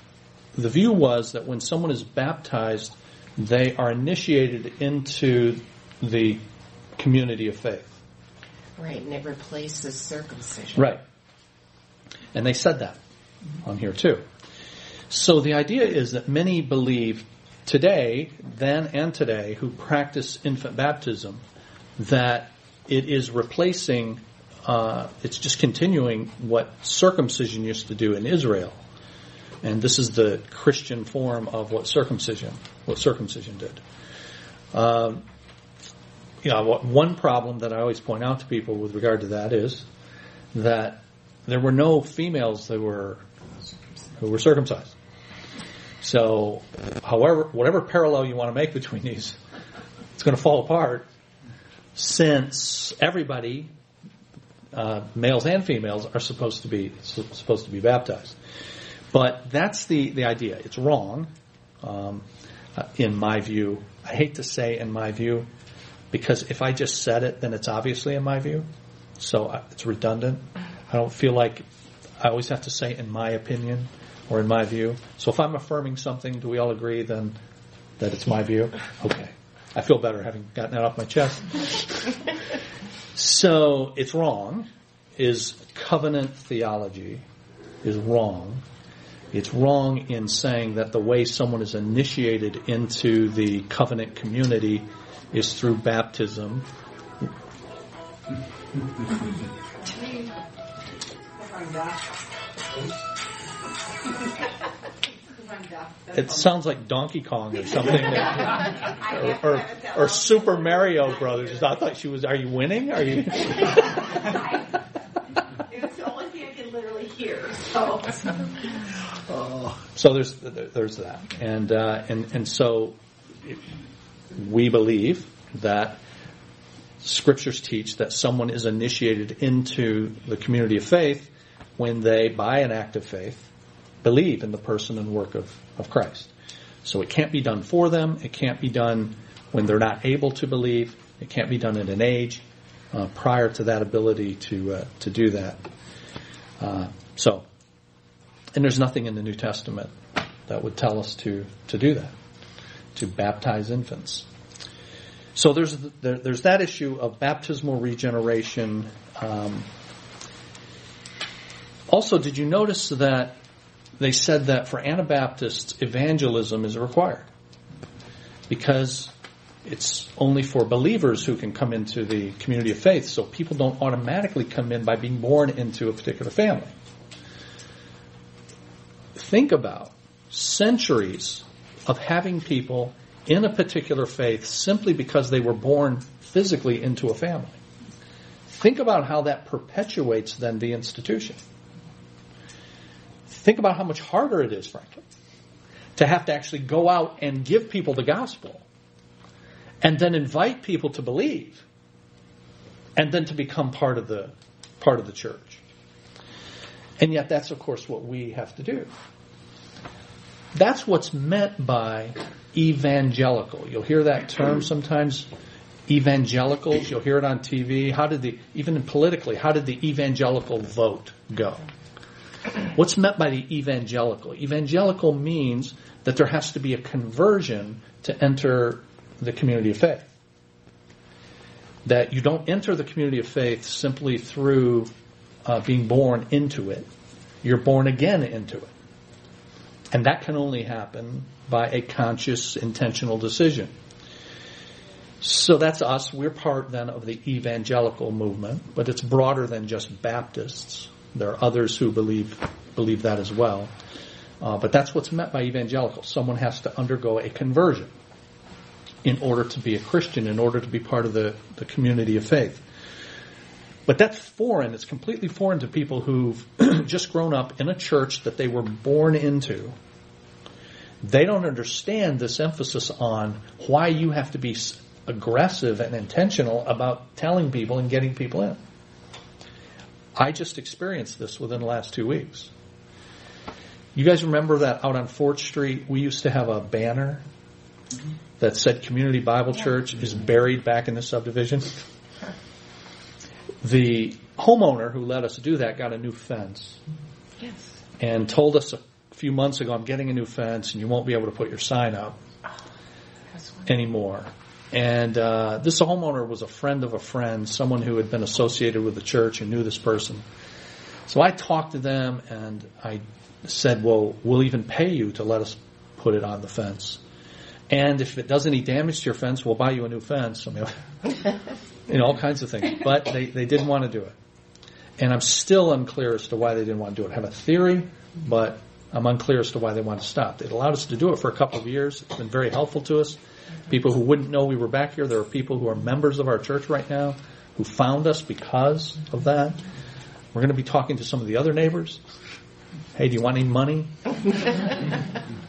the view was that when someone is baptized, they are initiated into the community of faith. Right, and it replaces circumcision. Right. And they said that on here too. So the idea is that many believe today, then and today, who practice infant baptism, that it is replacing, uh, it's just continuing what circumcision used to do in Israel. And this is the Christian form of what circumcision, what circumcision did. Um, you know, one problem that I always point out to people with regard to that is that there were no females that were who were circumcised. So, however, whatever parallel you want to make between these, it's going to fall apart since everybody, uh, males and females, are supposed to be supposed to be baptized. But that's the the idea. It's wrong, um, uh, in my view. I hate to say in my view, because if I just said it, then it's obviously in my view. So uh, it's redundant. I don't feel like I always have to say in my opinion or in my view. So if I'm affirming something, do we all agree then that it's my view? Okay. I feel better having gotten that off my chest. so it's wrong. Is covenant theology is wrong. It's wrong in saying that the way someone is initiated into the covenant community is through baptism. It sounds like Donkey Kong or something, or, or, or Super Mario Brothers. I thought she was. Are you winning? Are you? It's the only thing I can literally hear. So. So there's there's that, and uh, and and so we believe that scriptures teach that someone is initiated into the community of faith when they, by an act of faith, believe in the person and work of, of Christ. So it can't be done for them. It can't be done when they're not able to believe. It can't be done at an age uh, prior to that ability to uh, to do that. Uh, so, and there's nothing in the New Testament that would tell us to to do that, to baptize infants. So there's there, there's that issue of baptismal regeneration. Um, also, did you notice that they said that for Anabaptists, evangelism is required because it's only for believers who can come into the community of faith. So people don't automatically come in by being born into a particular family. Think about centuries of having people in a particular faith simply because they were born physically into a family. Think about how that perpetuates then the institution. Think about how much harder it is, frankly, to have to actually go out and give people the gospel and then invite people to believe and then to become part of the part of the church. And yet that's of course what we have to do. That's what's meant by evangelical. You'll hear that term sometimes. Evangelicals, you'll hear it on TV. How did the, even politically, how did the evangelical vote go? What's meant by the evangelical? Evangelical means that there has to be a conversion to enter the community of faith. That you don't enter the community of faith simply through uh, being born into it. You're born again into it. And that can only happen by a conscious, intentional decision. So that's us. We're part then of the evangelical movement, but it's broader than just Baptists. There are others who believe believe that as well. Uh, but that's what's meant by evangelical. Someone has to undergo a conversion in order to be a Christian, in order to be part of the, the community of faith. But that's foreign. It's completely foreign to people who've just grown up in a church that they were born into. They don't understand this emphasis on why you have to be aggressive and intentional about telling people and getting people in. I just experienced this within the last two weeks. You guys remember that out on Fort Street, we used to have a banner that said Community Bible Church is buried back in the subdivision? The homeowner who let us do that got a new fence. Yes. And told us a few months ago, I'm getting a new fence and you won't be able to put your sign up anymore. And uh, this homeowner was a friend of a friend, someone who had been associated with the church and knew this person. So I talked to them and I said, well, we'll even pay you to let us put it on the fence. And if it does any damage to your fence, we'll buy you a new fence. I mean, you know, all kinds of things. But they, they didn't want to do it. And I'm still unclear as to why they didn't want to do it. I have a theory, but I'm unclear as to why they want to stop. It allowed us to do it for a couple of years. It's been very helpful to us. People who wouldn't know we were back here, there are people who are members of our church right now who found us because of that. We're going to be talking to some of the other neighbors. Hey, do you want any money?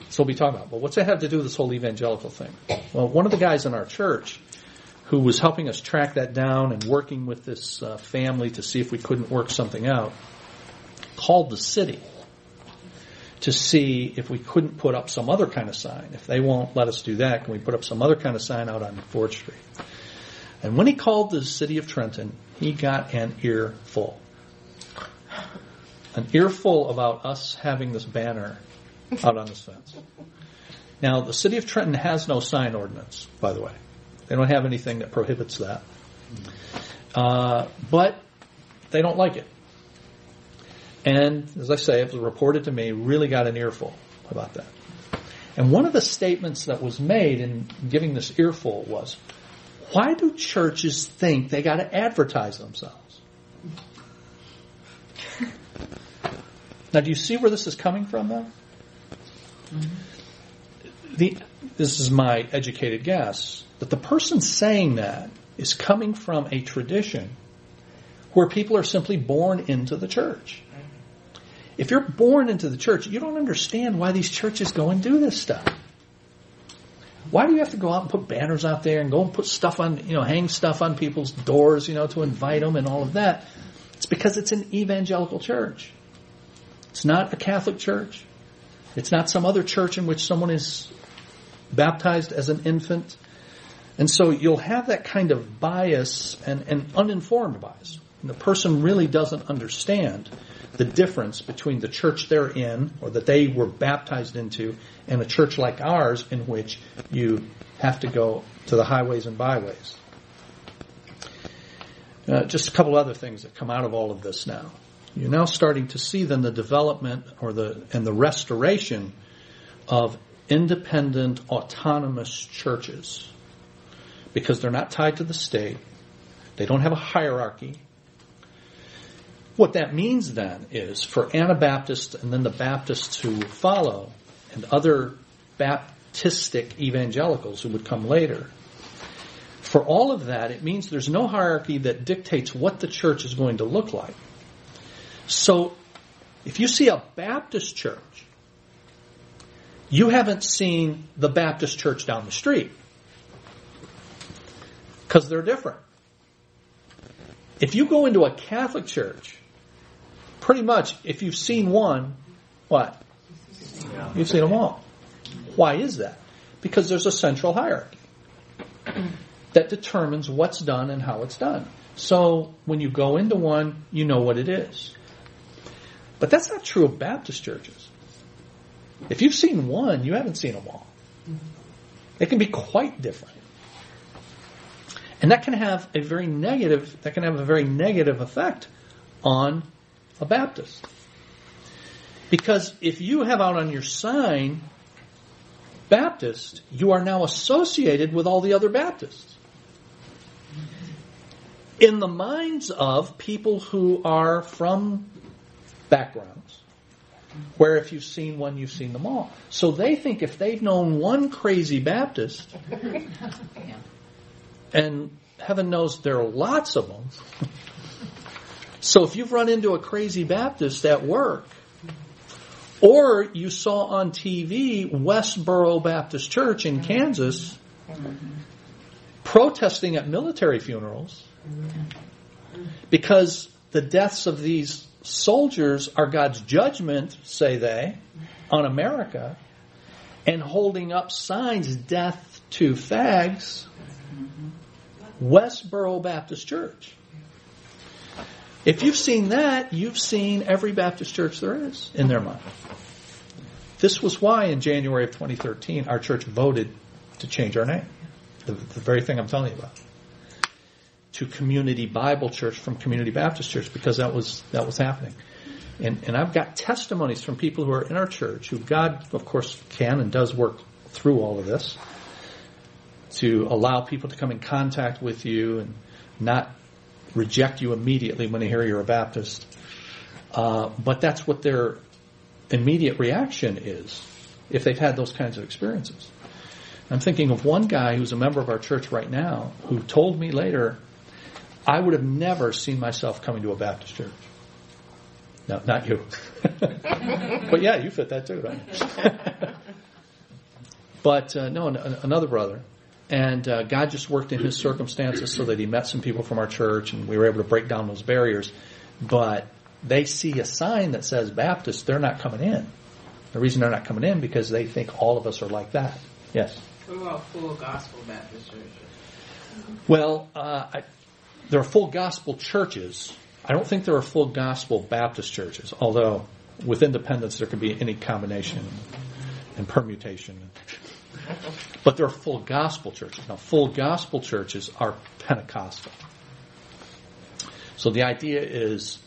so we'll be talking about. But what's that have to do with this whole evangelical thing? Well, one of the guys in our church who was helping us track that down and working with this uh, family to see if we couldn't work something out called the city to see if we couldn't put up some other kind of sign. If they won't let us do that, can we put up some other kind of sign out on 4th Street? And when he called the city of Trenton, he got an earful. An earful about us having this banner out on this fence. Now, the city of Trenton has no sign ordinance, by the way. They don't have anything that prohibits that. Uh, but they don't like it. And as I say, it was reported to me, really got an earful about that. And one of the statements that was made in giving this earful was, why do churches think they got to advertise themselves? now, do you see where this is coming from, though? The, this is my educated guess, that the person saying that is coming from a tradition where people are simply born into the church. If you're born into the church, you don't understand why these churches go and do this stuff. Why do you have to go out and put banners out there and go and put stuff on, you know, hang stuff on people's doors, you know, to invite them and all of that? It's because it's an evangelical church. It's not a Catholic church. It's not some other church in which someone is baptized as an infant. And so you'll have that kind of bias and, and uninformed bias. And the person really doesn't understand the difference between the church they're in or that they were baptized into and a church like ours in which you have to go to the highways and byways. Uh, just a couple other things that come out of all of this now. You're now starting to see then the development or the and the restoration of independent autonomous churches because they're not tied to the state. They don't have a hierarchy. What that means then is for Anabaptists and then the Baptists who follow and other Baptistic evangelicals who would come later. For all of that, it means there's no hierarchy that dictates what the church is going to look like. So, if you see a Baptist church, you haven't seen the Baptist church down the street. Because they're different. If you go into a Catholic church, pretty much, if you've seen one, what? You've seen them all. Why is that? Because there's a central hierarchy that determines what's done and how it's done. So when you go into one, you know what it is. But that's not true of Baptist churches. If you've seen one, you haven't seen them all. They can be quite different. And that can have a very negative, that can have a very negative effect on a Baptist. Because if you have out on your sign Baptist, you are now associated with all the other Baptists. In the minds of people who are from backgrounds, where if you've seen one, you've seen them all. So they think if they've known one crazy Baptist, and heaven knows there are lots of them. So if you've run into a crazy Baptist at work, or you saw on TV Westboro Baptist Church in Kansas protesting at military funerals because the deaths of these soldiers are God's judgment, say they, on America, and holding up signs, death to fags, Westboro Baptist Church. If you've seen that, you've seen every Baptist church there is in their mind. This was why in January of 2013 our church voted to change our name. The, the very thing I'm telling you about. To Community Bible Church from Community Baptist Church because that was that was happening. And, and I've got testimonies from people who are in our church who God, of course, can and does work through all of this to allow people to come in contact with you and not reject you immediately when they hear you're a Baptist. Uh, but that's what their immediate reaction is if they've had those kinds of experiences. I'm thinking of one guy who's a member of our church right now who told me later, I would have never seen myself coming to a Baptist church. No, not you. but yeah, you fit that too, right? but uh, no, another brother. And uh, God just worked in his circumstances so that he met some people from our church and we were able to break down those barriers. But they see a sign that says Baptist, they're not coming in. The reason they're not coming in because they think all of us are like that. Yes. What about full gospel Baptist churches? Well, uh, I, there are full gospel churches. I don't think there are full gospel Baptist churches, although with independence there could be any combination and permutation. But there are full gospel churches. Now, full gospel churches are Pentecostal. So the idea is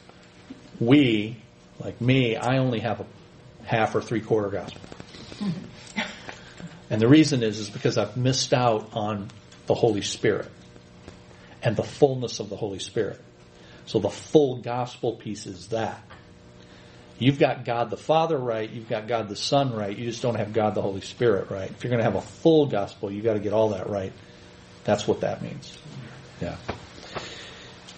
we, like me, I only have a half or three quarter gospel. And the reason is, is because I've missed out on the Holy Spirit and the fullness of the Holy Spirit. So the full gospel piece is that. You've got God the Father right, you've got God the Son right, you just don't have God the Holy Spirit right. If you're going to have a full gospel, you've got to get all that right. That's what that means. Yeah.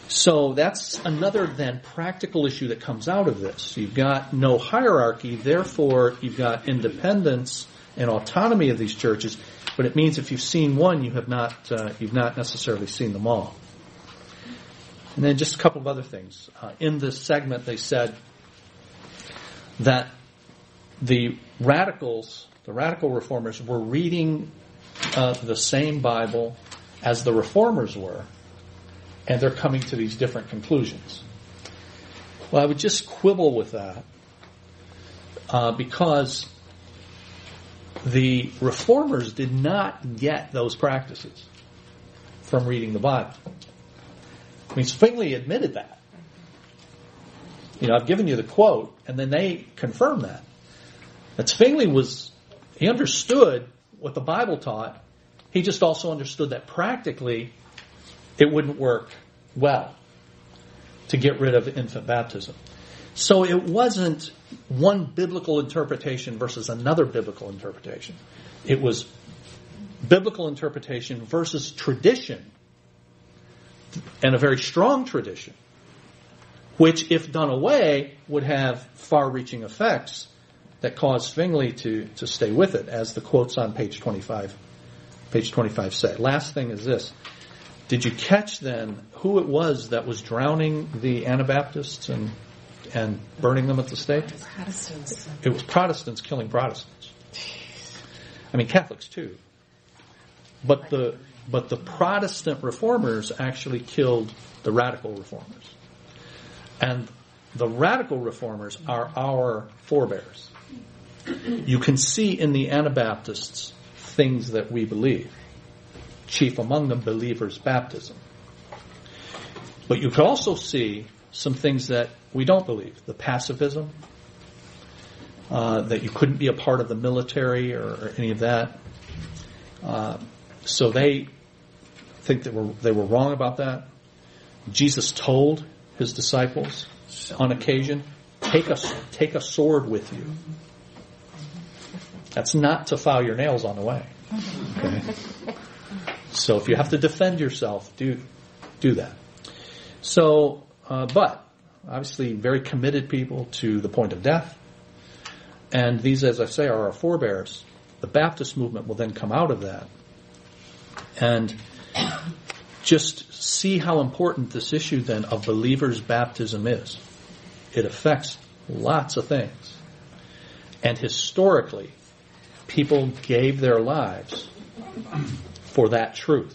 So that's another then practical issue that comes out of this. You've got no hierarchy, therefore you've got independence and autonomy of these churches, but it means if you've seen one, you have not uh, you've not necessarily seen them all. And then just a couple of other things. Uh, in this segment, they said that the radicals, the radical reformers, were reading uh, the same Bible as the reformers were, and they're coming to these different conclusions. Well, I would just quibble with that uh, because the reformers did not get those practices from reading the Bible. I mean, Zwingli admitted that. You know, I've given you the quote, and then they confirm that. That Zwingli was, he understood what the Bible taught. He just also understood that practically it wouldn't work well to get rid of infant baptism. So it wasn't one biblical interpretation versus another biblical interpretation. It was biblical interpretation versus tradition, and a very strong tradition, which, if done away, would have far reaching effects that caused Zwingli to, to stay with it, as the quotes on page 25, page 25 say. Last thing is this. Did you catch then who it was that was drowning the Anabaptists and and burning them at the stake? Protestants. It was Protestants killing Protestants. I mean Catholics too. But the but the Protestant reformers actually killed the radical reformers. And the radical reformers are our forebears. You can see in the Anabaptists things that we believe. Chief among them, believers' baptism. But you can also see some things that we don't believe. The pacifism, uh, that you couldn't be a part of the military or, or any of that. Uh, so they think that were, they were wrong about that. Jesus told his disciples on occasion, take a, take a sword with you. That's not to file your nails on the way. Okay? So if you have to defend yourself, do, do that. So, uh, but obviously very committed people to the point of death. And these, as I say, are our forebears. The Baptist movement will then come out of that. And just see how important this issue then of believers' baptism is. It affects lots of things. And historically, people gave their lives for that truth.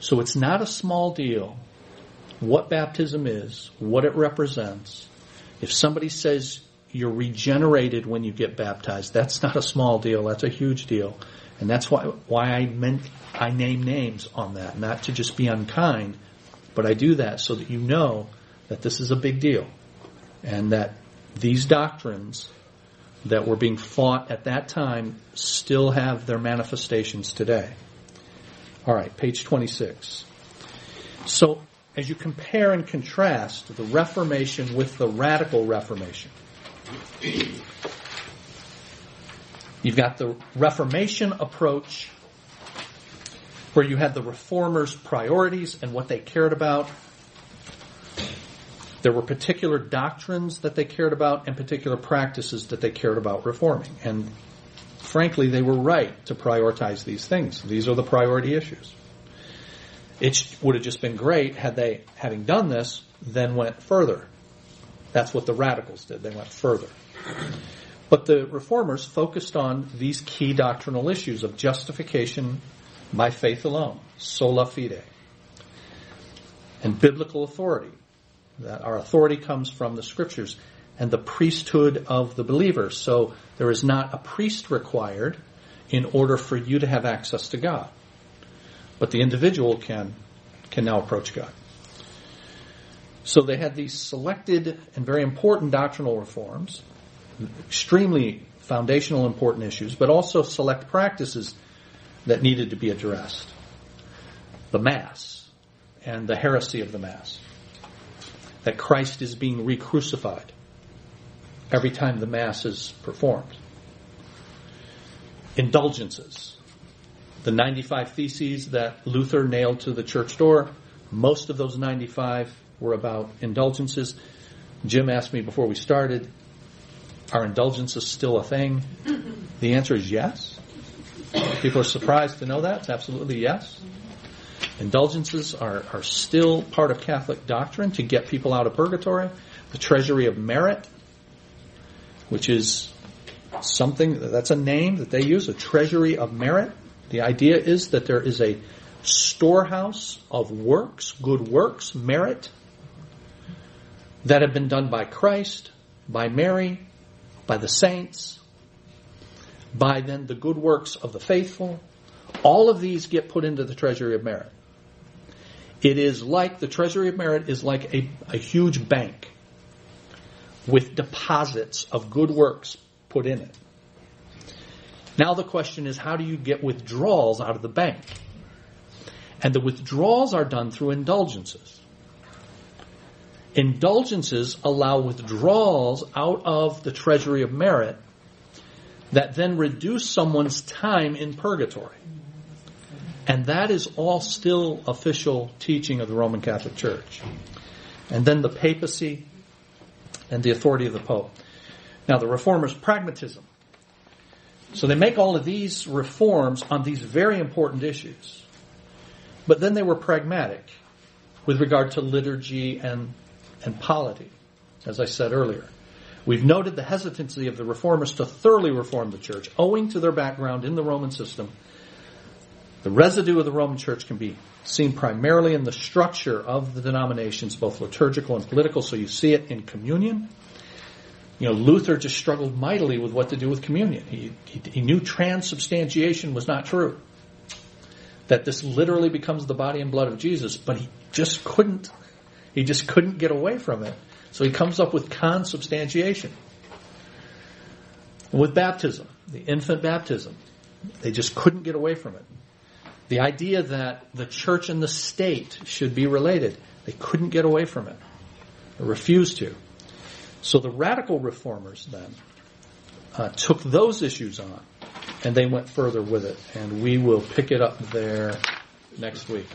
So it's not a small deal what baptism is, what it represents. If somebody says you're regenerated when you get baptized, that's not a small deal, that's a huge deal. And that's why, why I meant, I name names on that, not to just be unkind, but I do that so that you know that this is a big deal. And that these doctrines that were being fought at that time still have their manifestations today. All right, page 26. So as you compare and contrast the Reformation with the Radical Reformation, you've got the Reformation approach where you had the reformers' priorities and what they cared about. There were particular doctrines that they cared about and particular practices that they cared about reforming. And frankly, they were right to prioritize these things. These are the priority issues. It would have just been great had they, having done this, then went further. That's what the radicals did. They went further. But the reformers focused on these key doctrinal issues of justification by faith alone, sola fide, and biblical authority. That our authority comes from the scriptures and the priesthood of the believer. So there is not a priest required in order for you to have access to God but the individual can can now approach God. So they had these selected and very important doctrinal reforms, extremely foundational important issues, but also select practices that needed to be addressed. The Mass and the heresy of the Mass. That Christ is being re-crucified every time the Mass is performed. Indulgences the 95 Theses that Luther nailed to the church door, Most of those 95 were about indulgences. Jim asked me before we started, are indulgences still a thing? The answer is yes. People are surprised to know that. It's absolutely yes. Indulgences are, are still part of Catholic doctrine to get people out of purgatory. The treasury of merit, which is something, that's a name that they use, a treasury of merit. The idea is that there is a storehouse of works, good works, merit, that have been done by Christ, by Mary, by the saints, by then the good works of the faithful. All of these get put into the treasury of merit. It is like, the treasury of merit is like a, a huge bank with deposits of good works put in it. Now the question is, how do you get withdrawals out of the bank? And the withdrawals are done through indulgences. Indulgences allow withdrawals out of the treasury of merit that then reduce someone's time in purgatory. And that is all still official teaching of the Roman Catholic Church. And then the papacy and the authority of the Pope. Now, the reformers' pragmatism. So they make all of these reforms on these very important issues. But then they were pragmatic with regard to liturgy and, and polity, as I said earlier. We've noted the hesitancy of the reformers to thoroughly reform the church, owing to their background in the Roman system. The residue of the Roman church can be seen primarily in the structure of the denominations, both liturgical and political, so you see it in communion. You know, Luther just struggled mightily with what to do with communion. He, he, he knew transubstantiation was not true. That this literally becomes the body and blood of Jesus, but he just couldn't, he just couldn't get away from it. So he comes up with consubstantiation. With baptism, the infant baptism, they just couldn't get away from it. The idea that the church and the state should be related, they couldn't get away from it. Refused to. So the radical reformers then uh, took those issues on and they went further with it. And we will pick it up there next week.